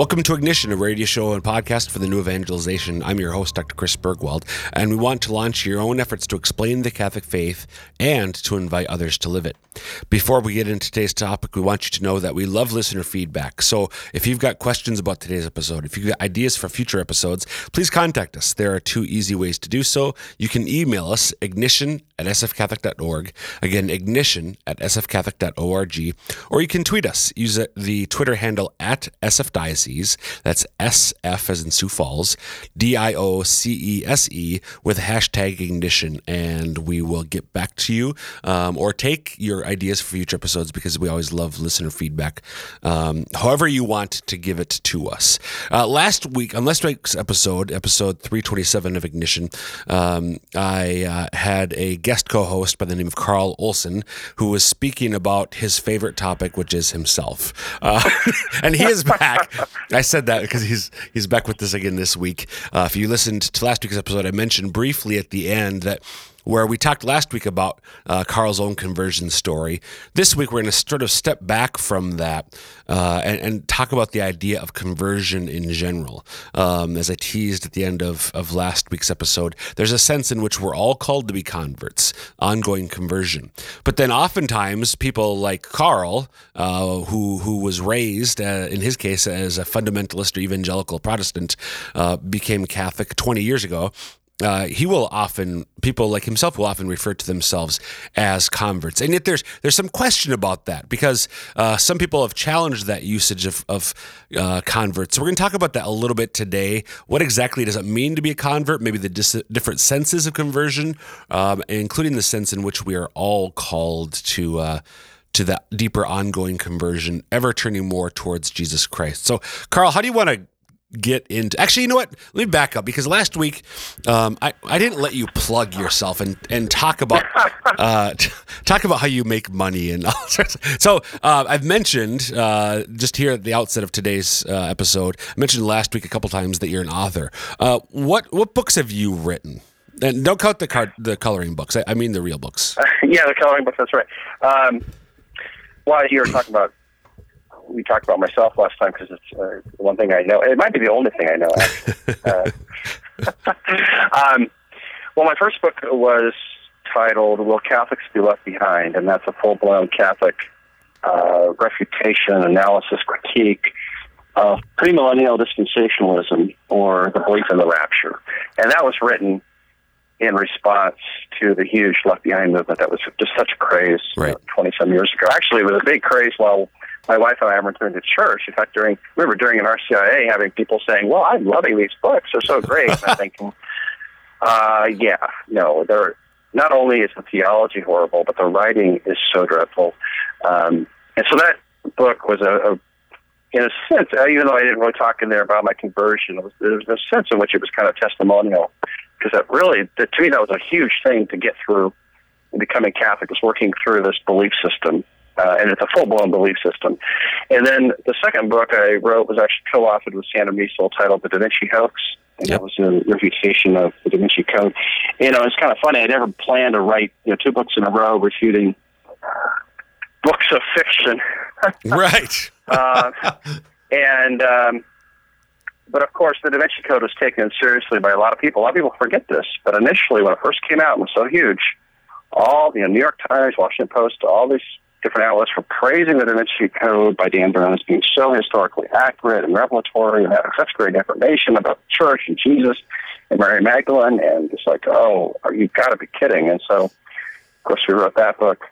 Welcome to Ignition, a radio show and podcast for the new evangelization. I'm your host, Dr. Chris Burgwald, and we want to launch your own efforts to explain the Catholic faith and to invite others to live it. Before we get into today's topic, we want you to know that we love listener feedback. So if you've got questions about today's episode, if you've got ideas for future episodes, please contact us. There are two easy ways to do so. You can email us, ignition at sfcatholic.org. Again, ignition at sfcatholic.org. Or you can tweet us. Use the Twitter handle at sfdiocese. That's SF as in Sioux Falls, D I O C E S E, with hashtag ignition. And we will get back to you um, or take your ideas for future episodes because we always love listener feedback. Um, however, you want to give it to us. Uh, last week, on last week's episode, episode 327 of Ignition, um, I uh, had a guest co host by the name of Carl Olson who was speaking about his favorite topic, which is himself. Uh, and he is back. I said that because he's he's back with us again this week. Uh, if you listened to last week's episode, I mentioned briefly at the end that where we talked last week about uh, Carl's own conversion story. This week, we're going to sort of step back from that uh, and, and, talk about the idea of conversion in general. Um, as I teased at the end of, of last week's episode, there's a sense in which we're all called to be converts, ongoing conversion. But then oftentimes, people like Carl, uh, who, who was raised, uh, in his case, as a fundamentalist or evangelical Protestant, uh, became Catholic 20 years ago uh, he will often people like himself will often refer to themselves as converts, and yet there's there's some question about that because uh, some people have challenged that usage of, of uh, converts. So we're going to talk about that a little bit today. What exactly does it mean to be a convert? Maybe the dis- different senses of conversion, um, including the sense in which we are all called to uh, to that deeper ongoing conversion, ever turning more towards Jesus Christ. So, Carl, how do you want to get into actually you know what? Let me back up because last week um, I, I didn't let you plug yourself and, and talk about uh, t- talk about how you make money and all sorts of, so uh, I've mentioned uh, just here at the outset of today's uh, episode I mentioned last week a couple times that you're an author. Uh, what what books have you written? And don't count the card the coloring books. I, I mean the real books. Yeah the coloring books that's right. Um, while you were talking about we talked about myself last time because it's uh, one thing I know. It might be the only thing I know. uh, um, well, my first book was titled "Will Catholics Be Left Behind?" and that's a full-blown Catholic uh, refutation, analysis, critique of premillennial dispensationalism or the belief in the rapture, and that was written in response to the huge Left Behind movement that was just such a craze right. twenty some years ago. Actually, it was a big craze while my wife and I haven't returned to church. In fact, during were during an RCIA having people saying, "Well, I'm loving these books; they're so great." I'm thinking, uh, "Yeah, no, they're not only is the theology horrible, but the writing is so dreadful." Um, and so that book was a, a in a sense, uh, even though I didn't really talk in there about my conversion, it was, there was a sense in which it was kind of testimonial because that really, that, to me, that was a huge thing to get through becoming Catholic was working through this belief system uh, and it's a full blown belief system. And then the second book I wrote was actually co authored with Sandra Miesel titled The Da Vinci Hoax. And yep. that was a refutation of the Da Vinci Code. You know, it's kind of funny. I never planned to write you know two books in a row refuting books of fiction. right. uh, and um, but of course, the Da Vinci Code was taken seriously by a lot of people. A lot of people forget this, but initially, when it first came out, and was so huge. All the you know, New York Times, Washington Post, all these different outlets for praising the Da Vinci Code by Dan Brown as being so historically accurate and revelatory and having such great information about the church and Jesus and Mary Magdalene. And it's like, oh, you've got to be kidding. And so, of course, we wrote that book.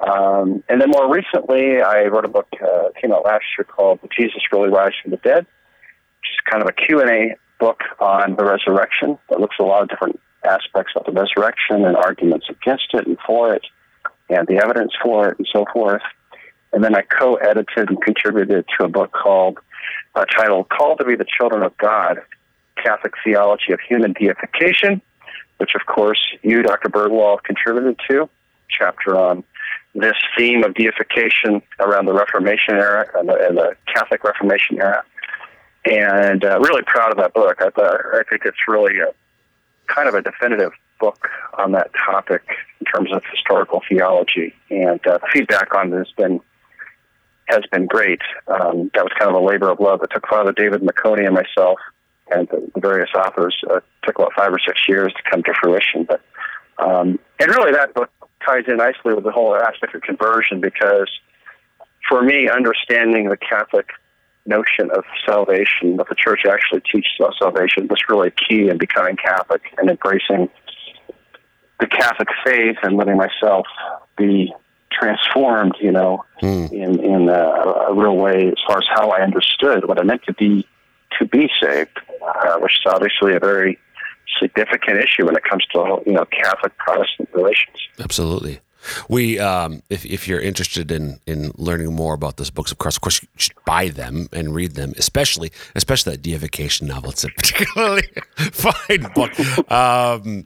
Um, and then more recently, I wrote a book uh, came out last year called Jesus Really Rise from the Dead, which is kind of a Q&A book on the resurrection that looks at a lot of different aspects of the resurrection and arguments against it and for it and the evidence for it and so forth. And then I co-edited and contributed to a book called, uh, titled "Called to Be the Children of God: Catholic Theology of Human Deification," which, of course, you, Dr. Burgwald, contributed to. Chapter on this theme of deification around the Reformation era and the, and the Catholic Reformation era. and uh, really proud of that book. I, I think it's really a, kind of a definitive book on that topic in terms of historical theology, and uh, feedback on it has been has been great. Um, that was kind of a labor of love. It took Father David Meconi and myself and the, various authors uh, took about five or six years to come to fruition. But um, and really, that book ties in nicely with the whole aspect of conversion because for me, understanding the Catholic notion of salvation, what the Church actually teaches about salvation, was really key in becoming Catholic and embracing the Catholic faith and letting myself be transformed, you know, Hmm. in in a, a real way as far as how I understood what it meant to be to be saved, uh, which is obviously a very significant issue when it comes to you know Catholic Protestant relations. Absolutely. We, um, if, if you're interested in, in learning more about those books, of course, of course, you should buy them and read them, especially especially that deification novel. It's a particularly fine book. Um,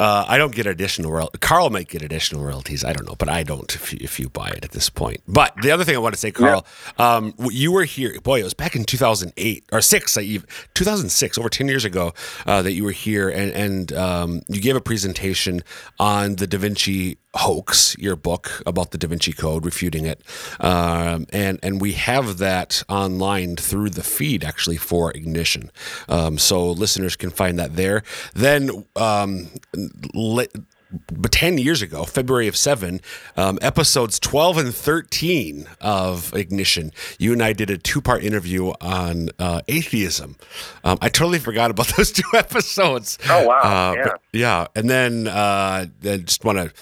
uh, I don't get additional royalties. Carl might get additional royalties. I don't know, but I don't if you, if you buy it at this point. But the other thing I want to say, Carl, um, you were here. Boy, it was back in 2008 or six, I even 2006, over 10 years ago, uh, that you were here, and and um, you gave a presentation on the Da Vinci hoax, your book about the Da Vinci Code, refuting it, um, and and we have that online through the feed actually for Ignition, um, so listeners can find that there. Then. But 10 years ago, February of 7, um, episodes 12 and 13 of Ignition, you and I did a two part interview on uh, atheism. Um, I totally forgot about those two episodes. Oh, wow. Uh, Yeah. yeah. And then uh, I just want to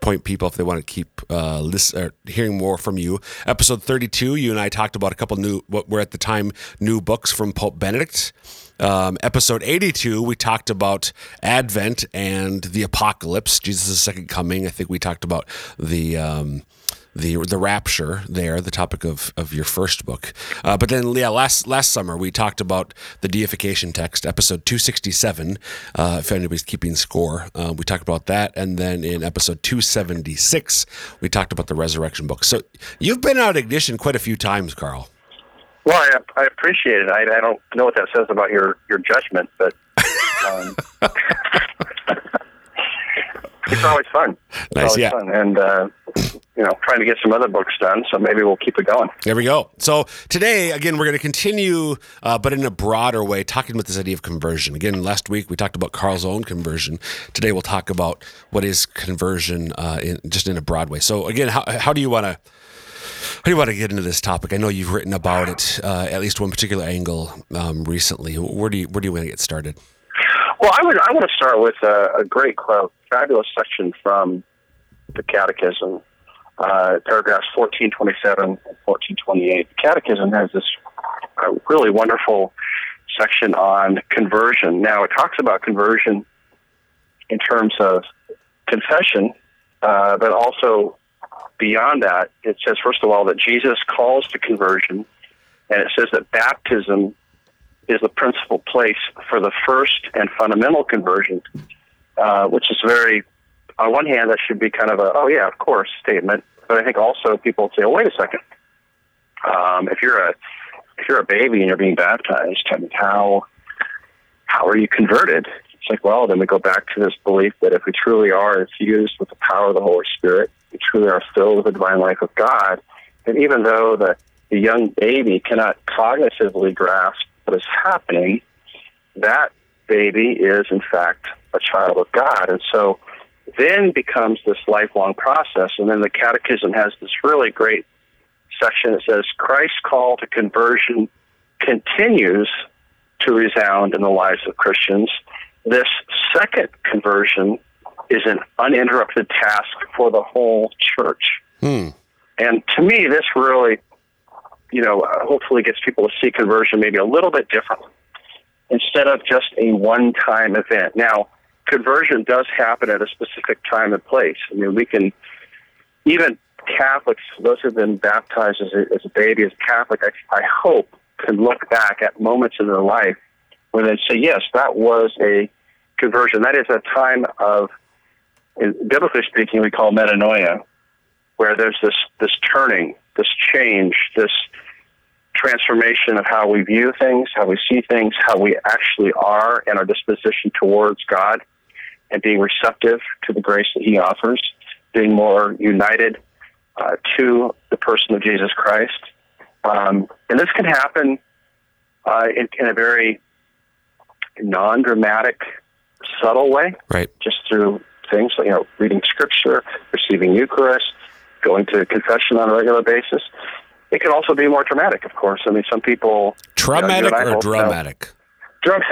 point people if they want to keep uh, listen, or hearing more from you. Episode 32, you and I talked about a couple new, what were at the time new books from Pope Benedict. Um, episode 82, we talked about Advent and the apocalypse, Jesus' second coming. I think we talked about the. Um, the the rapture there, the topic of, of your first book. Uh, but then, yeah, last last summer we talked about the deification text, episode two sixty seven. Uh, if anybody's keeping score, uh, we talked about that, and then in episode two seventy six, we talked about the resurrection book. So you've been out ignition quite a few times, Carl. Well, I, I appreciate it. I, I don't know what that says about your your judgment, but um, it's always fun. It's Nice, always yeah. fun. and uh, you know, trying to get some other books done. So maybe we'll keep it going. There we go. So today, again, we're going to continue, uh, but in a broader way, talking about this idea of conversion. Again, last week we talked about Carl's own conversion. Today we'll talk about what is conversion, uh, in, just in a broad way. So again, how, how do you want to? How do you want to get into this topic? I know you've written about it, uh, at least one particular angle um, recently. Where do you where do you want to get started? Well, I would I want to start with a, a great quote, fabulous section from the Catechism, uh, paragraphs fourteen twenty seven and fourteen twenty eight. The Catechism has this uh, really wonderful section on conversion. Now it talks about conversion in terms of confession, uh, but also beyond that, it says first of all that Jesus calls to conversion, and it says that baptism is the principal place for the first and fundamental conversion, uh, which is very, on one hand, that should be kind of a, oh yeah, of course statement. But I think also people say, oh, wait a second. Um, if you're a if you're a baby and you're being baptized, I mean, how how are you converted? It's like, well, then we go back to this belief that if we truly are infused with the power of the Holy Spirit, we truly are filled with the divine life of God, and even though the, the young baby cannot cognitively grasp what is happening, that baby is in fact a child of God. And so then becomes this lifelong process. And then the Catechism has this really great section that says Christ's call to conversion continues to resound in the lives of Christians. This second conversion is an uninterrupted task for the whole church. Hmm. And to me, this really, you know, uh, hopefully gets people to see conversion maybe a little bit differently instead of just a one time event. Now, conversion does happen at a specific time and place. I mean, we can, even Catholics, those who have been baptized as a, as a baby, as a Catholic, I, I hope can look back at moments in their life where they say, yes, that was a conversion. That is a time of, biblically speaking, we call metanoia, where there's this, this turning, this change, this transformation of how we view things, how we see things, how we actually are, and our disposition towards God, and being receptive to the grace that He offers, being more united uh, to the person of Jesus Christ. Um, and this can happen uh, in, in a very non dramatic, subtle way, Right. just through things like, you know, reading scripture, receiving Eucharist, going to confession on a regular basis. It can also be more dramatic, of course. I mean, some people. Traumatic you know, you and I or dramatic? Dram-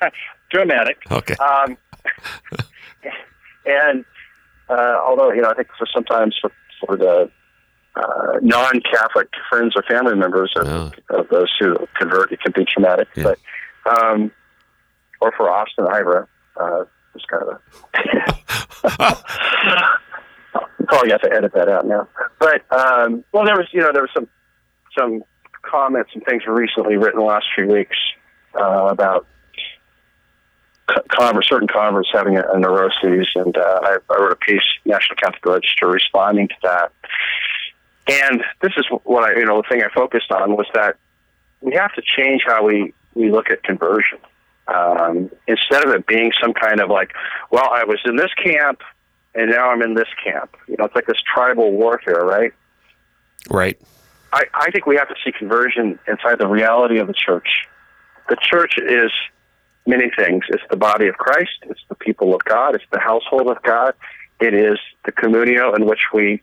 dramatic. Okay. Um, and uh, although you know, I think for sometimes for, for the uh, non-Catholic friends or family members of, Oh. of those who convert, it can be traumatic. Yeah. But um, or for Austen Ivereigh, uh, it's kind of a. Probably have to edit that out now. But um, well, there was you know there was some some comments and things recently written the last few weeks uh, about co- converts, certain converts having a, a neuroses, and uh, I, I wrote a piece, National Catholic Register, responding to that. And this is what I, you know, the thing I focused on was that we have to change how we we look at conversion. Um, instead of it being some kind of like, well, I was in this camp and now I'm in this camp. You know, it's like this tribal warfare, right? Right. I, I think we have to see conversion inside the reality of the church. The church is many things. It's the body of Christ. It's the people of God. It's the household of God. It is the communio in which we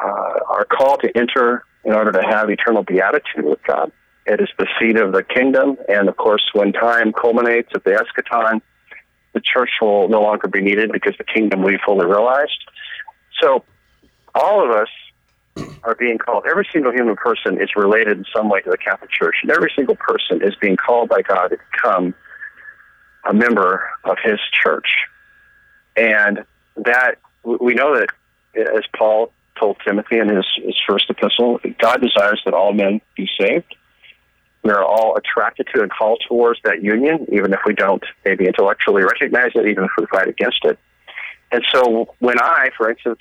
uh, are called to enter in order to have eternal beatitude with God. It is the seat of the kingdom, and of course, when time culminates at the eschaton, the church will no longer be needed because the kingdom will be fully realized. So, all of us are being called. Every single human person is related in some way to the Catholic Church, and every single person is being called by God to become a member of His church. And that we know that, as Paul told Timothy in his, his first epistle, God desires that all men be saved. We are all attracted to and called towards that union, even if we don't maybe intellectually recognize it, even if we fight against it. And so, when I, for instance,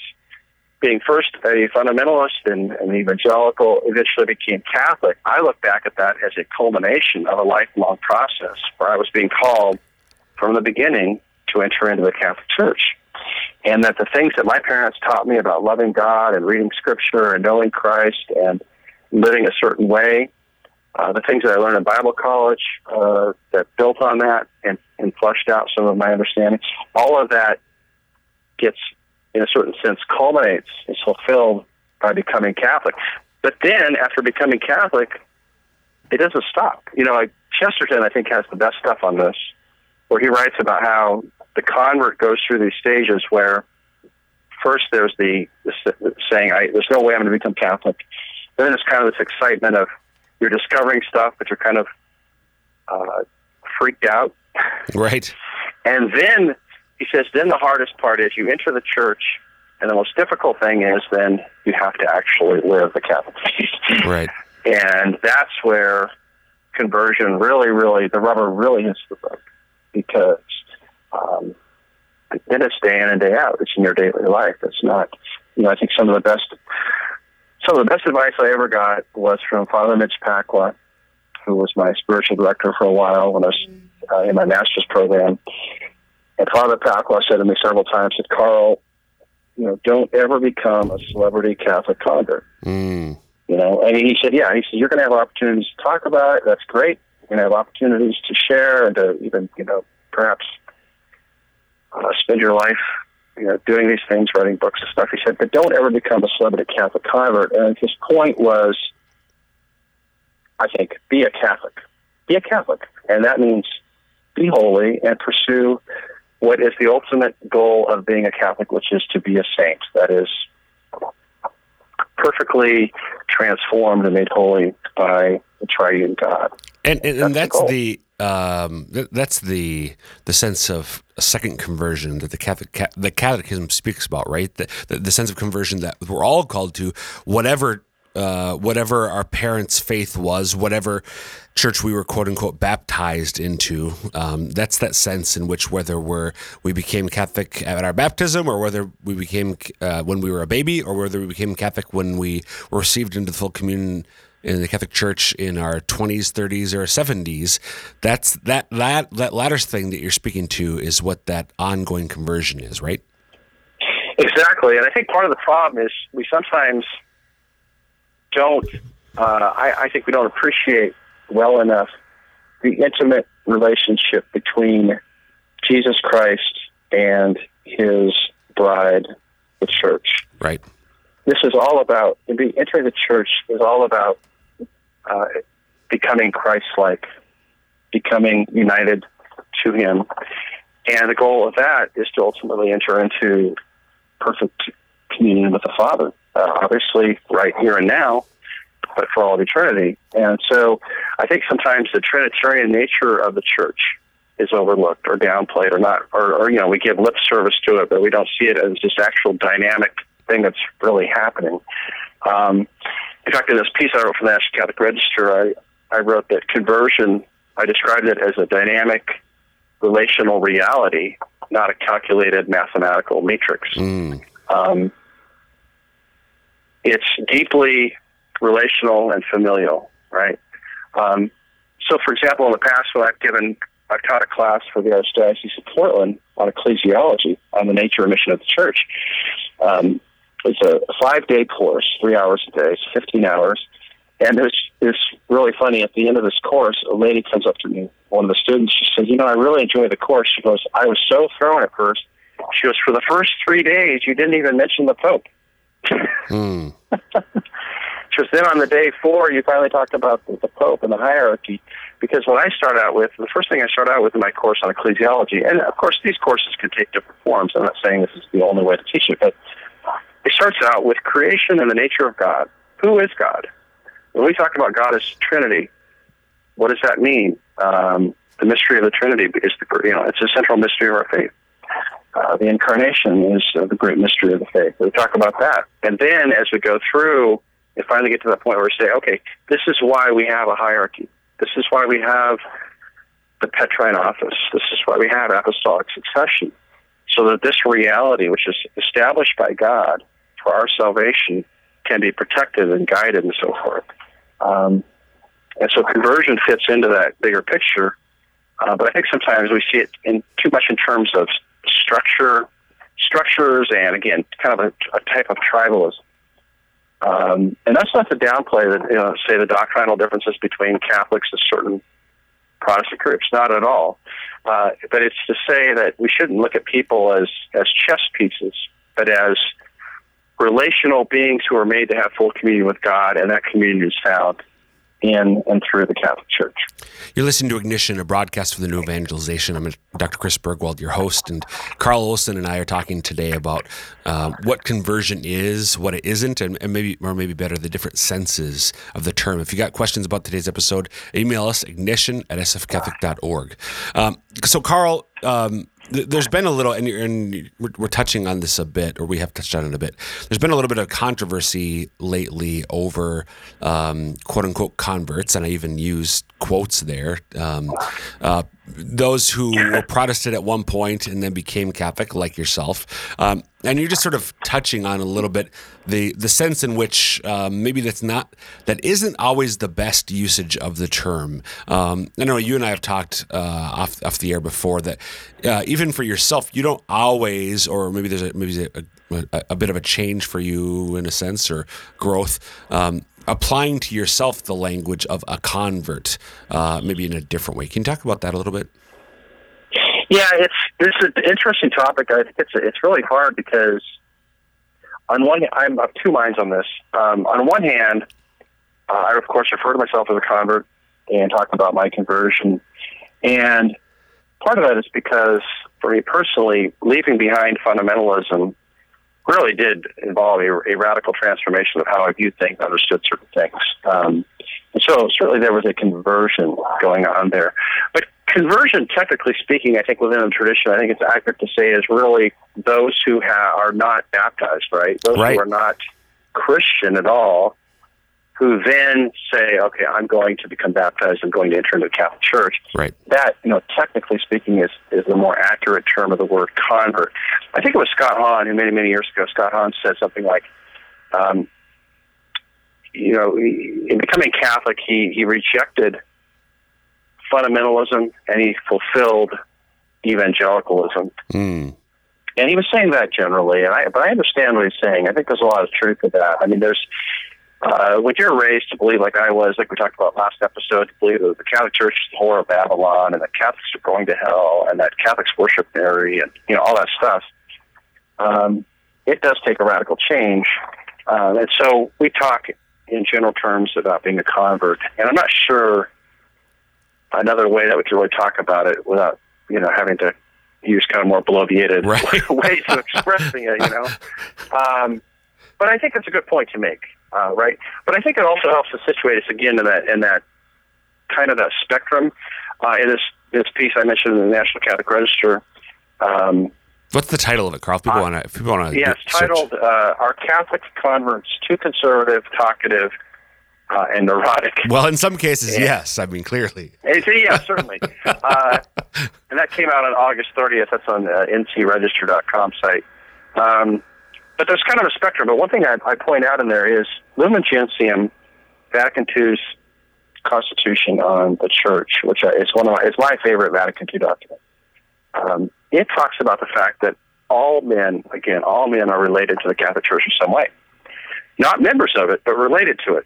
being first a fundamentalist and an evangelical, eventually became Catholic, I look back at that as a culmination of a lifelong process where I was being called from the beginning to enter into the Catholic Church. And that the things that my parents taught me about loving God and reading Scripture and knowing Christ and living a certain way, uh, the things that I learned in Bible college uh, that built on that and, and fleshed out some of my understanding, all of that gets in a certain sense, culminates, is fulfilled by becoming Catholic. But then, after becoming Catholic, it doesn't stop. You know, like Chesterton, I think, has the best stuff on this, where he writes about how the convert goes through these stages where first there's the, the saying, I, there's no way I'm going to become Catholic. Then there's kind of this excitement of you're discovering stuff, but you're kind of uh, freaked out. Right. And then he says, then the hardest part is you enter the church, and the most difficult thing is then you have to actually live the Catholic faith. Right. And that's where conversion really, really, the rubber really hits the road because um, then it's day in and day out. It's in your daily life. It's not, you know, I think some of the best, some of the best advice I ever got was from Father Mitch Pacwa, who was my spiritual director for a while when I was uh, in my master's program. And Father Pacwa said to me several times, said, Carl, you know, don't ever become a celebrity Catholic convert. Mm. You know, and he said, yeah, he said, you're going to have opportunities to talk about it. That's great. You're going to have opportunities to share and to even, you know, perhaps uh, spend your life, you know, doing these things, writing books and stuff. He said, but don't ever become a celebrity Catholic convert. And his point was, I think, be a Catholic. Be a Catholic. And that means be holy and pursue what is the ultimate goal of being a Catholic, which is to be a saint. That is perfectly transformed and made holy by the triune God. And and, and That's that's the the um, th- that's the the sense of a second conversion that the Catholic ca- the Catechism speaks about, right? The, the the sense of conversion that we're all called to, whatever uh, whatever our parents' faith was, whatever church we were quote unquote baptized into. Um, that's that sense in which whether we're we became Catholic at our baptism, or whether we became uh, when we were a baby, or whether we became Catholic when we were received into the full communion in the Catholic Church in our 20s, 30s, or 70s. That's that that that latter thing that you're speaking to is what that ongoing conversion is, right? Exactly, and I think part of the problem is we sometimes don't. Uh, I, I think we don't appreciate well enough the intimate relationship between Jesus Christ and His bride, the church. Right. This is all about entering the church is all about uh, becoming Christ-like, becoming united to Him, and the goal of that is to ultimately enter into perfect communion with the Father. Uh, obviously, right here and now, but for all of eternity. And so, I think sometimes the Trinitarian nature of the church is overlooked or downplayed, or not, or, or you know, we give lip service to it, but we don't see it as this actual dynamic thing that's really happening. Um, in fact, in this piece I wrote for the National Catholic Register, I, I wrote that conversion, I described it as a dynamic relational reality, not a calculated mathematical matrix. Mm. Um, it's deeply relational and familial, right? Um, so, for example, in the past, when I've given, I've taught a class for the Archdiocese of Portland on ecclesiology, on the nature and mission of the church. Um, it's a five-day course, three hours a day, it's 15 hours. And it's, it's really funny. At the end of this course, a lady comes up to me, one of the students. She says, "You know, I really enjoyed the course." She goes, "I was so thrown at first. She goes, "For the first three days, you didn't even mention the Pope." Mm. "Then on the day four, you finally talked about the, the Pope and the hierarchy." Because what I start out with, the first thing I start out with in my course on ecclesiology, and of course these courses can take different forms. I'm not saying this is the only way to teach it, but it starts out with creation and the nature of God. Who is God? When we talk about God as Trinity, what does that mean? Um, the mystery of the Trinity is the you know it's a central mystery of our faith. Uh, the incarnation is uh, the great mystery of the faith. We talk about that, and then as we go through, we finally get to the point where we say, okay, this is why we have a hierarchy. This is why we have the Petrine office. This is why we have apostolic succession, so that this reality, which is established by God for our salvation, can be protected and guided and so forth. Um, and so conversion fits into that bigger picture. Uh, but I think sometimes we see it in too much in terms of structure, structures, and again, kind of a, a type of tribalism. Um, and that's not to downplay the, you know, say the doctrinal differences between Catholics and certain Protestant groups, not at all. Uh, but it's to say that we shouldn't look at people as as chess pieces, but as relational beings who are made to have full communion with God, and that communion is found in and through the Catholic Church. You're listening to Ignition, a broadcast for the New Evangelization. I'm Dr. Chris Burgwald, your host, and Carl Olson and I are talking today about uh, what conversion is, what it isn't, and, and, maybe, or maybe better, the different senses of the term. If you got questions about today's episode, email us ignition at sfcatholic.org. Um, so, Carl, um, there's been a little, and, and we're, touching on this a bit, or we have touched on it a bit. There's been a little bit of controversy lately over um, quote unquote converts, and I even used quotes there. Um, uh, those who were Protestant at one point and then became Catholic, like yourself. Um, and you're just sort of touching on a little bit the the sense in which um, maybe that's not that isn't always the best usage of the term. Um, I know you and I have talked uh, off off the air before that uh, even for yourself, you don't always, or maybe there's a, maybe a, a, a bit of a change for you in a sense or growth. Um, applying to yourself the language of a convert, uh, maybe in a different way. Can you talk about that a little bit? Yeah, it's this is an interesting topic. I think it's it's really hard because on one I'm of two minds on this. Um, on one hand, uh, I of course refer to myself as a convert and talk about my conversion, and part of that is because for me personally, leaving behind fundamentalism really did involve a, a radical transformation of how I viewed things, understood certain things. Um, and so certainly there was a conversion going on there. But conversion, technically speaking, I think within the tradition, I think it's accurate to say is really those who ha- are not baptized, right? Those right. who are not Christian at all, who then say, okay, I'm going to become baptized, I'm going to enter into the Catholic Church. Right. That, you know, technically speaking, is, is the more accurate term of the word convert. I think it was Scott Hahn, who many, many years ago, Scott Hahn said something like, um, you know, in becoming Catholic, he he rejected fundamentalism and he fulfilled evangelicalism. Mm. And he was saying that generally, and I, but I understand what he's saying. I think there's a lot of truth to that. I mean, there's uh, when you're raised to believe, like I was, like we talked about last episode, to believe that the Catholic Church is the whore of Babylon, and that Catholics are going to hell, and that Catholics worship Mary, and you know all that stuff. Um, it does take a radical change, uh, and so we talk in general terms about being a convert, and I'm not sure another way that we could really talk about it without you know having to use kind of more bloviated Right. ways of expressing it, you know. Um, but I think that's a good point to make, uh, right? But I think it also helps to situate us again in that in that kind of that spectrum. Uh, in this this piece I mentioned in the National Catholic Register, um, What's the title of it, Carl? People Uh, want to. People want to. yeah, it's titled uh, "Are Catholic Converts Too Conservative, Talkative, uh, and Neurotic?" Well, in some cases, Yeah. yes. I mean, clearly. And so, yeah, certainly. uh, and that came out on August 30th. That's on the ncregister.com site. Um, but there's kind of a spectrum. But one thing I, I point out in there is Lumen Gentium, Vatican II's Constitution on the Church, which is one of my, it's my favorite Vatican II document. Um, it talks about the fact that all men, again, all men are related to the Catholic Church in some way. Not members of it, but related to it.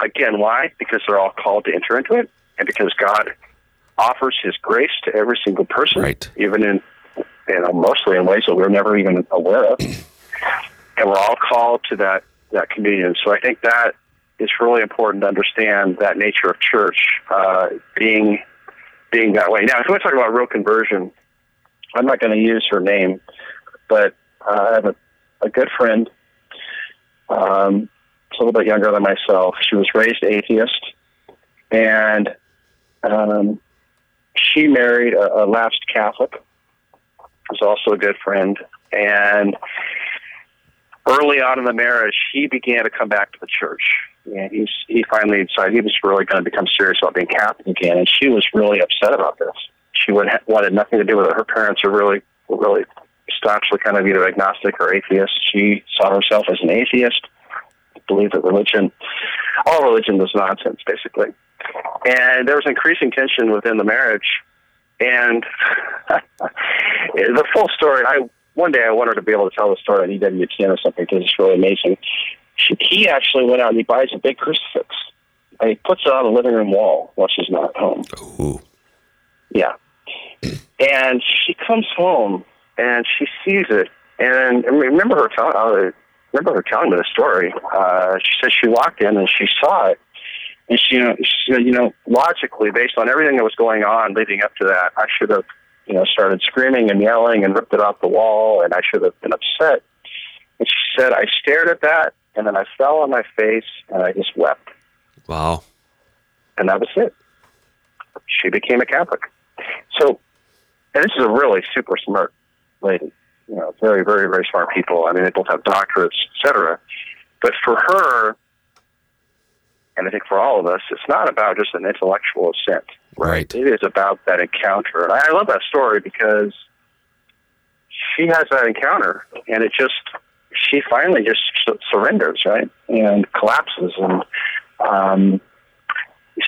Again, why? Because they're all called to enter into it, and because God offers His grace to every single person, Right. even in, you know, mostly in ways that we're never even aware of, and we're all called to that that communion. So I think that is really important to understand that nature of church uh, being being that way. Now, if we want to talk about real conversion, I'm not going to use her name, but uh, I have a, a good friend. Um, a little bit younger than myself. She was raised atheist, and um, she married a, a lapsed Catholic. Was also a good friend, and early on in the marriage, he began to come back to the church. And he's he finally decided he was really going to become serious about being Catholic again, and she was really upset about this. She would ha- wanted nothing to do with it. Her parents are really really staunchly kind of either agnostic or atheist. She saw herself as an atheist, believed that religion, all religion was nonsense, basically. And there was increasing tension within the marriage. And the full story, I one day I wanted to be able to tell the story on EWTN or something because it's really amazing. She, he actually went out and he buys a big crucifix and he puts it on the living room wall while she's not home. Ooh. Yeah. And she comes home and she sees it. And, and remember her telling uh, remember her telling me the story. Uh, she said she walked in and she saw it. And she, she said, you know, logically, based on everything that was going on leading up to that, I should have, you know, started screaming and yelling and ripped it off the wall, and I should have been upset. And she said, I stared at that, and then I fell on my face, and I just wept. Wow. And that was it. She became a Catholic. So, and this is a really super smart lady. You know, very, very, very smart people. I mean, they both have doctorates, et cetera. But for her, and I think for all of us, it's not about just an intellectual assent. Right. It is about that encounter. And I love that story because she has that encounter, and it just, she finally just surrenders, right? And collapses. And um,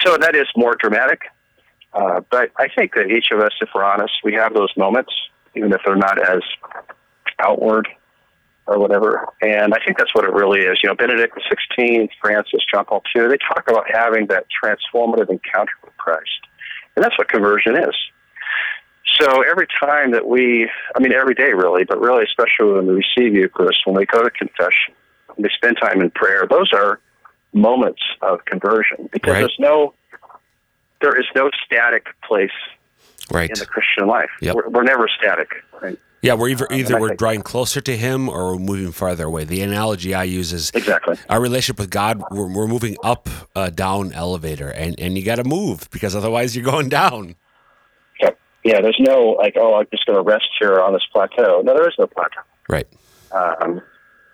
so that is more dramatic. Uh, but I think that each of us, if we're honest, we have those moments, even if they're not as outward or whatever. And I think that's what it really is. You know, Benedict XVI, Francis, John Paul II, they talk about having that transformative encounter with Christ. And that's what conversion is. So every time that we, I mean, every day really, but really especially when we receive Eucharist, when we go to confession, when we spend time in prayer, those are moments of conversion because Right. there's no, there is no static place Right. in the Christian life. Yep. We're, we're never static. Right? Yeah, we're either, either we're drawing closer to Him or we're moving farther away. The analogy I use is Exactly. our relationship with God. We're, we're moving up a down elevator, and and you got to move because otherwise you're going down. Yeah. yeah, there's no like, oh, I'm just going to rest here on this plateau. No, there is no plateau. Right. Um,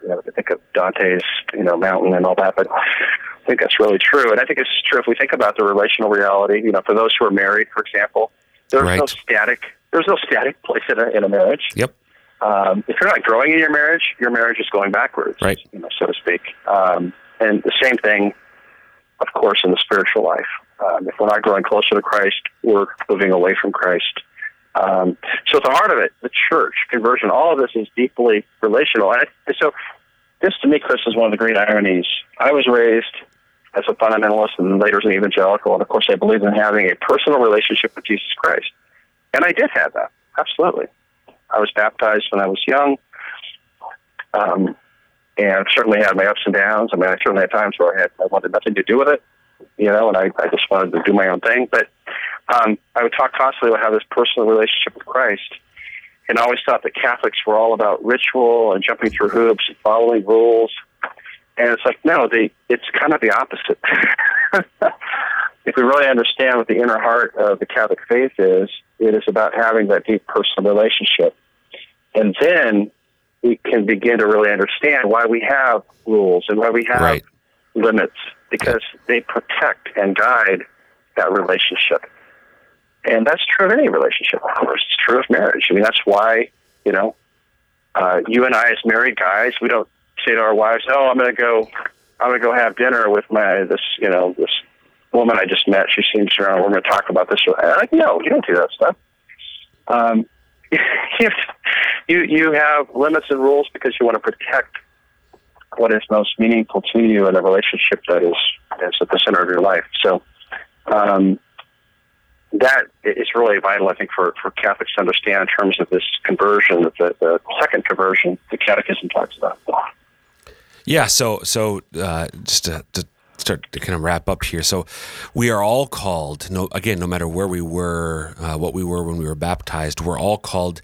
you know, think of Dante's, you know, mountain and all that, but I think that's really true. And I think it's true if we think about the relational reality. You know, for those who are married, for example, there's no Right. static. There's no static place in a, in a marriage. Yep. Um, if you're not growing in your marriage, your marriage is going backwards, Right. You know, so to speak. Um, and the same thing, of course, in the spiritual life. Um, if we're not growing closer to Christ, we're moving away from Christ. Um, so at the heart of it, the church, conversion, all of this is deeply relational. And so this to me, Chris, is one of the great ironies. I was raised as a fundamentalist and later as an evangelical, and of course I believe in having a personal relationship with Jesus Christ. And I did have that, absolutely. I was baptized when I was young, um, and certainly had my ups and downs. I mean, I certainly had times where I had I wanted nothing to do with it, you know, and I, I just wanted to do my own thing. But um, I would talk constantly about how this personal relationship with Christ, and I always thought that Catholics were all about ritual and jumping through hoops and following rules. And it's like, no, they, it's kind of the opposite. if we really understand what the inner heart of the Catholic faith is, it is about having that deep personal relationship. And then we can begin to really understand why we have rules and why we have Right. limits, because they protect and guide that relationship. And that's true of any relationship, of course. It's true of marriage. I mean, that's why, you know, uh, you and I, as married guys, we don't say to our wives, "Oh, I'm going to go, I'm going to go have dinner with my this, you know, this woman I just met. She seems around. We're going to talk about this." I'm like, no, you don't do that stuff. Um, you, you have limits and rules because you want to protect what is most meaningful to you in a relationship that is is at the center of your life. So. Um, that is really vital, I think, for, for Catholics to understand in terms of this conversion, the, the second conversion the Catechism talks about. Yeah. So so uh, just to, to start to kind of wrap up here. So we are all called. No, again, no matter where we were, uh, what we were when we were baptized, we're all called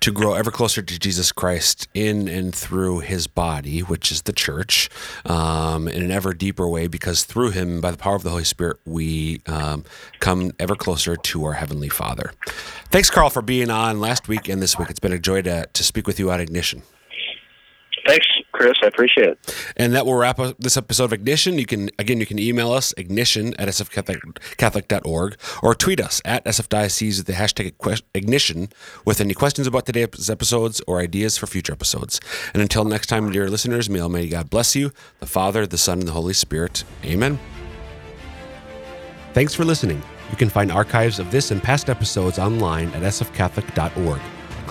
to grow ever closer to Jesus Christ in and through His body, which is the church, um, in an ever deeper way. Because through Him, by the power of the Holy Spirit, we um, come ever closer to our heavenly Father. Thanks, Carl, for being on last week and this week. It's been a joy to to speak with you on Ignition. Thanks, Chris. I appreciate it. And that will wrap up this episode of Ignition. You can, again, you can email us, ignition at sfcatholic.org, or tweet us at sfdiocese with the hashtag ignition with any questions about today's episodes or ideas for future episodes. And until next time, dear listeners, may Almighty God bless you, the Father, the Son, and the Holy Spirit. Amen. Thanks for listening. You can find archives of this and past episodes online at sfcatholic.org.